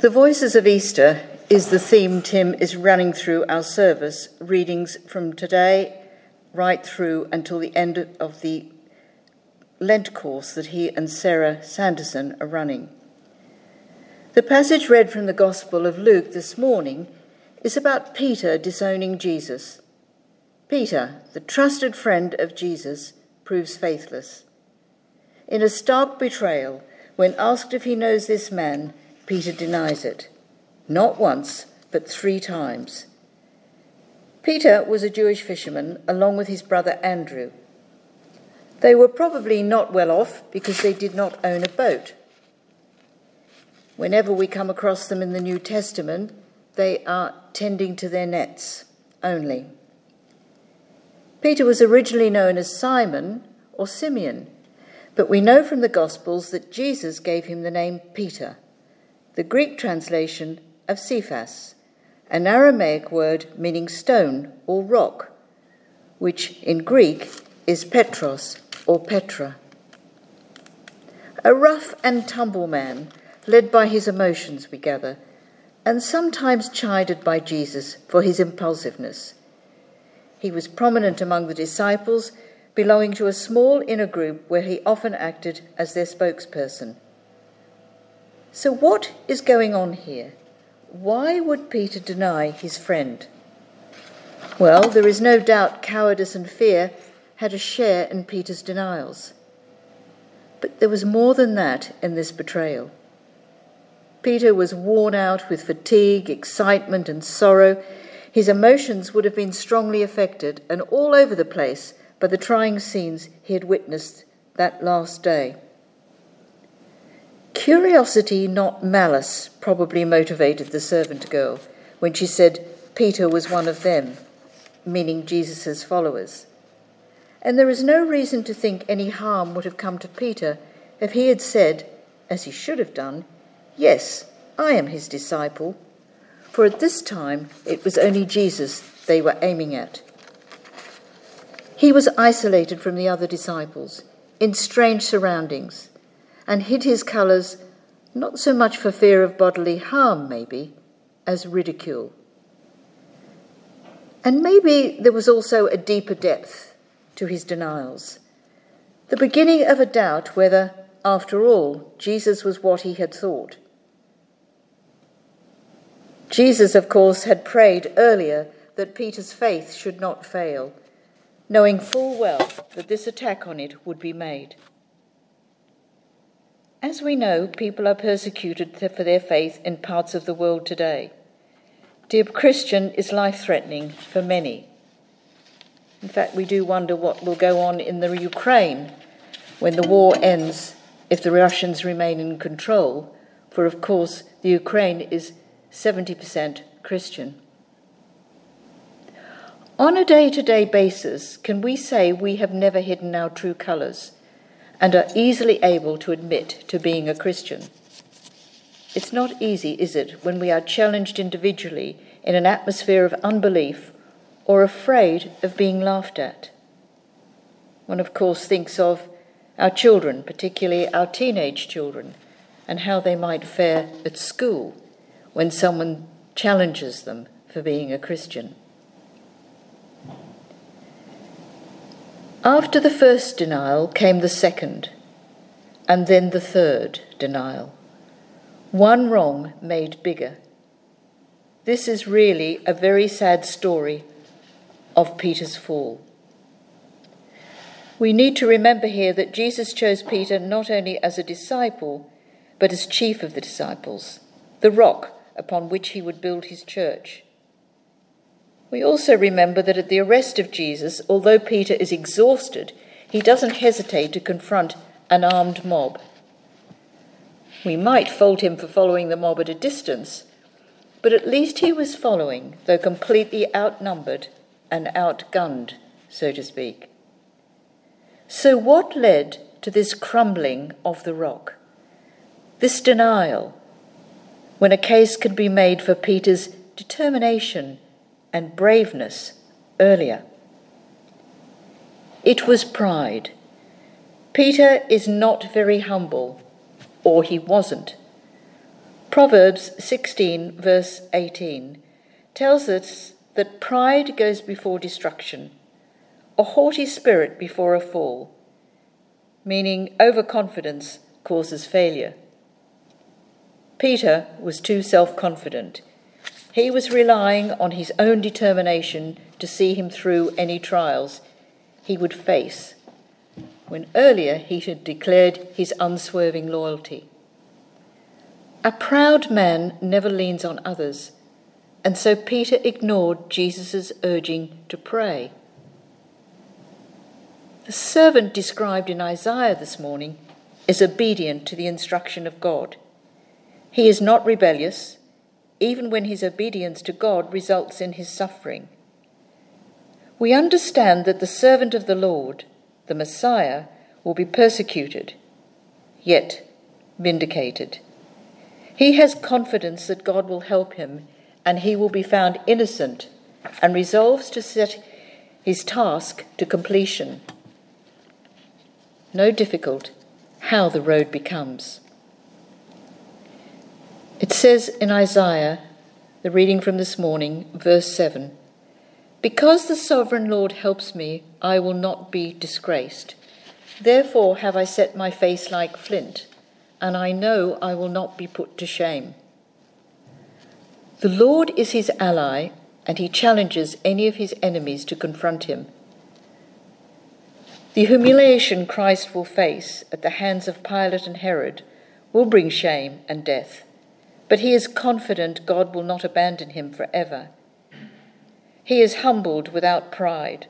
The Voices of Easter is the theme Tim is running through our service, readings from today right through until the end of the Lent course that he and Sarah Sanderson are running. The passage read from the Gospel of Luke this morning is about Peter disowning Jesus. Peter, the trusted friend of Jesus, proves faithless. In a stark betrayal, when asked if he knows this man, Peter denies it. Not once, but three times. Peter was a Jewish fisherman along with his brother Andrew. They were probably not well off because they did not own a boat. Whenever we come across them in the New Testament, they are tending to their nets only. Peter was originally known as Simon or Simeon, but we know from the Gospels that Jesus gave him the name Peter the Greek translation of Cephas, an Aramaic word meaning stone or rock, which in Greek is Petros or Petra. A rough and tumble man, led by his emotions, we gather, and sometimes chided by Jesus for his impulsiveness. He was prominent among the disciples, belonging to a small inner group where he often acted as their spokesperson. So, what is going on here? Why would Peter deny his friend? Well, there is no doubt cowardice and fear had a share in Peter's denials. But there was more than that in this betrayal. Peter was worn out with fatigue, excitement, and sorrow. His emotions would have been strongly affected and all over the place by the trying scenes he had witnessed that last day. Curiosity, not malice, probably motivated the servant girl when she said Peter was one of them, meaning Jesus' followers. And there is no reason to think any harm would have come to Peter if he had said, as he should have done, Yes, I am his disciple. For at this time it was only Jesus they were aiming at. He was isolated from the other disciples, in strange surroundings and hid his colours not so much for fear of bodily harm, maybe, as ridicule. And maybe there was also a deeper depth to his denials, the beginning of a doubt whether, after all, Jesus was what he had thought. Jesus, of course, had prayed earlier that Peter's faith should not fail, knowing full well that this attack on it would be made. As we know, people are persecuted for their faith in parts of the world today. To be Christian is life threatening for many. In fact, we do wonder what will go on in the Ukraine when the war ends if the Russians remain in control, for of course the Ukraine is 70% Christian. On a day to day basis, can we say we have never hidden our true colours? And are easily able to admit to being a Christian. It's not easy, is it, when we are challenged individually in an atmosphere of unbelief or afraid of being laughed at? One, of course, thinks of our children, particularly our teenage children, and how they might fare at school when someone challenges them for being a Christian. After the first denial came the second, and then the third denial. One wrong made bigger. This is really a very sad story of Peter's fall. We need to remember here that Jesus chose Peter not only as a disciple, but as chief of the disciples, the rock upon which he would build his church. We also remember that at the arrest of Jesus, although Peter is exhausted, he doesn't hesitate to confront an armed mob. We might fault him for following the mob at a distance, but at least he was following, though completely outnumbered and outgunned, so to speak. So, what led to this crumbling of the rock? This denial, when a case could be made for Peter's determination and braveness earlier. It was pride. Peter is not very humble, or he wasn't. Proverbs 16, verse 18, tells us that pride goes before destruction, a haughty spirit before a fall, meaning overconfidence causes failure. Peter was too self confident. He was relying on his own determination to see him through any trials he would face, when earlier he had declared his unswerving loyalty. A proud man never leans on others, and so Peter ignored Jesus' urging to pray. The servant described in Isaiah this morning is obedient to the instruction of God. He is not rebellious, even when his obedience to God results in his suffering. We understand that the servant of the Lord, the Messiah, will be persecuted, yet vindicated. He has confidence that God will help him and he will be found innocent and resolves to set his task to completion. No difficult how the road becomes. It says in Isaiah, the reading from this morning, verse 7 Because the sovereign Lord helps me, I will not be disgraced. Therefore have I set my face like flint, and I know I will not be put to shame. The Lord is his ally, and he challenges any of his enemies to confront him. The humiliation Christ will face at the hands of Pilate and Herod will bring shame and death, but he is confident God will not abandon him forever. He is humbled without pride,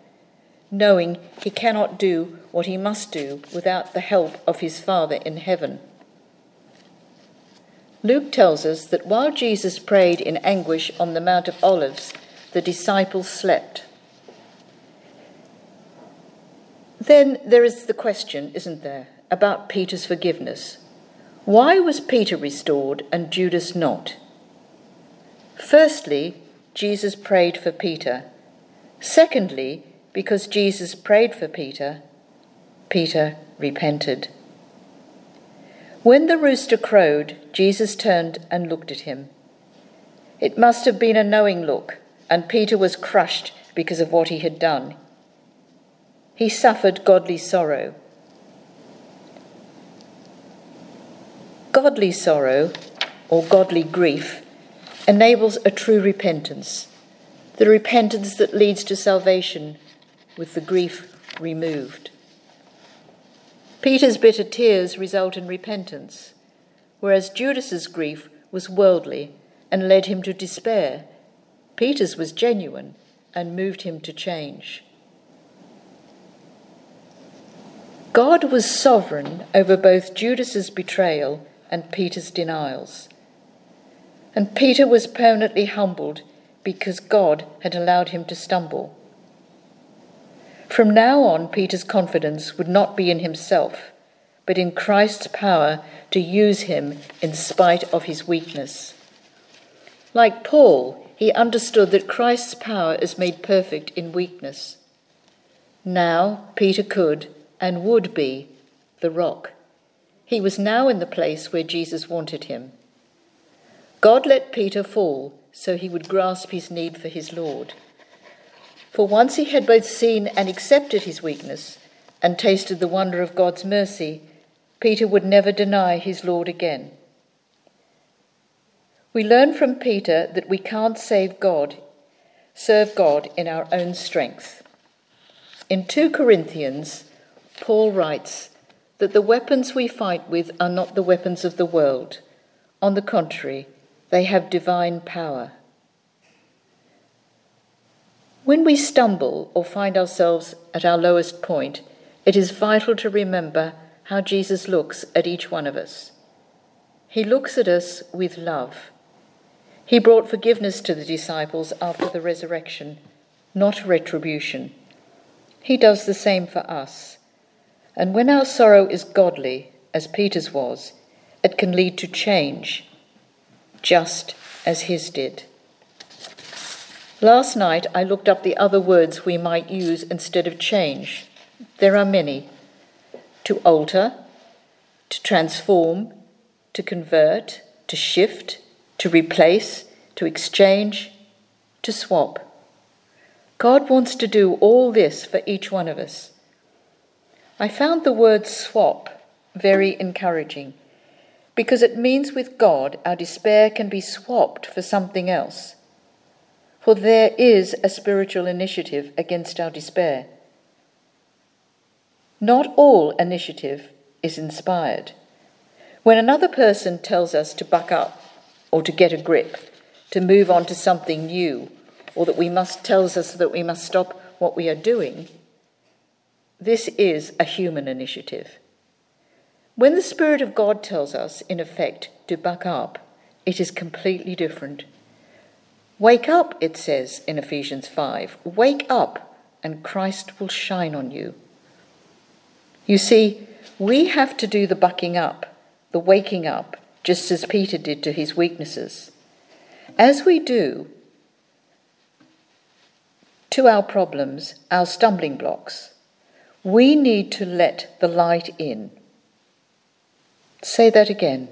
knowing he cannot do what he must do without the help of his Father in heaven. Luke tells us that while Jesus prayed in anguish on the Mount of Olives, the disciples slept. Then there is the question, isn't there, about Peter's forgiveness. Why was Peter restored and Judas not? Firstly, Jesus prayed for Peter. Secondly, because Jesus prayed for Peter, Peter repented. When the rooster crowed, Jesus turned and looked at him. It must have been a knowing look, and Peter was crushed because of what he had done he suffered godly sorrow. Godly sorrow, or godly grief, enables a true repentance, the repentance that leads to salvation with the grief removed. Peter's bitter tears result in repentance, whereas Judas's grief was worldly and led him to despair. Peter's was genuine and moved him to change. God was sovereign over both Judas's betrayal and Peter's denials. And Peter was permanently humbled because God had allowed him to stumble. From now on, Peter's confidence would not be in himself, but in Christ's power to use him in spite of his weakness. Like Paul, he understood that Christ's power is made perfect in weakness. Now, Peter could and would be the rock. He was now in the place where Jesus wanted him. God let Peter fall so he would grasp his need for his Lord. For once he had both seen and accepted his weakness and tasted the wonder of God's mercy, Peter would never deny his Lord again. We learn from Peter that we can't save God, serve God in our own strength. In 2 Corinthians, Paul writes that the weapons we fight with are not the weapons of the world. On the contrary, they have divine power. When we stumble or find ourselves at our lowest point, it is vital to remember how Jesus looks at each one of us. He looks at us with love. He brought forgiveness to the disciples after the resurrection, not retribution. He does the same for us. And when our sorrow is godly, as Peter's was, it can lead to change, just as his did. Last night I looked up the other words we might use instead of change. There are many to alter, to transform, to convert, to shift, to replace, to exchange, to swap. God wants to do all this for each one of us. I found the word swap very encouraging because it means with God our despair can be swapped for something else. For there is a spiritual initiative against our despair. Not all initiative is inspired. When another person tells us to buck up or to get a grip, to move on to something new, or that we must tells us that we must stop what we are doing, this is a human initiative. When the Spirit of God tells us, in effect, to buck up, it is completely different. Wake up, it says in Ephesians 5. Wake up, and Christ will shine on you. You see, we have to do the bucking up, the waking up, just as Peter did to his weaknesses. As we do to our problems, our stumbling blocks, we need to let the light in. Say that again.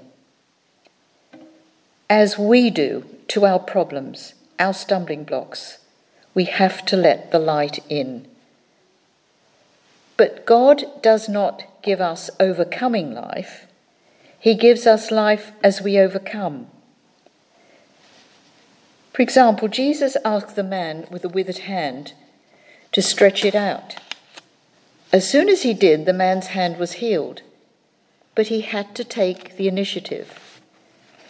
As we do to our problems, our stumbling blocks, we have to let the light in. But God does not give us overcoming life, He gives us life as we overcome. For example, Jesus asked the man with the withered hand to stretch it out. As soon as he did, the man's hand was healed but he had to take the initiative.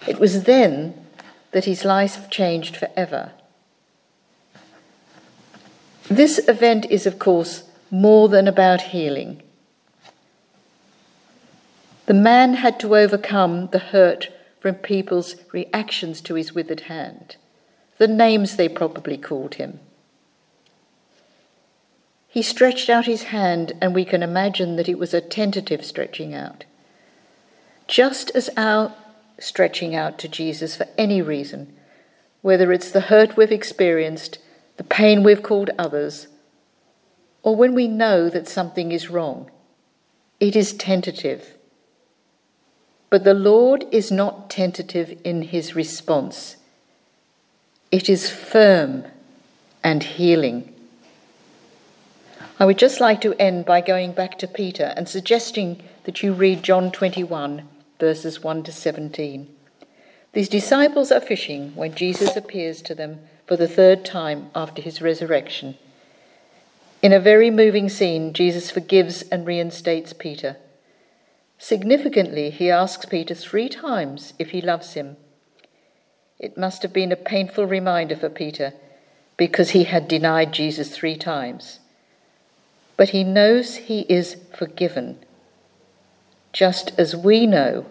It was then that his life changed forever. This event is, of course, more than about healing. The man had to overcome the hurt from people's reactions to his withered hand, the names they probably called him. He stretched out his hand, and we can imagine that it was a tentative stretching out just as our stretching out to Jesus for any reason, whether it's the hurt we've experienced, the pain we've caused others, or when we know that something is wrong. It is tentative. But the Lord is not tentative in his response, it is firm and healing. I would just like to end by going back to Peter and suggesting that you read John 21 verses 1 to 17. These disciples are fishing when Jesus appears to them for the third time after his resurrection. In a very moving scene, Jesus forgives and reinstates Peter. Significantly, he asks Peter three times if he loves him. It must have been a painful reminder for Peter because he had denied Jesus three times. But he knows he is forgiven just as we know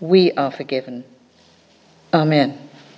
we are forgiven. Amen.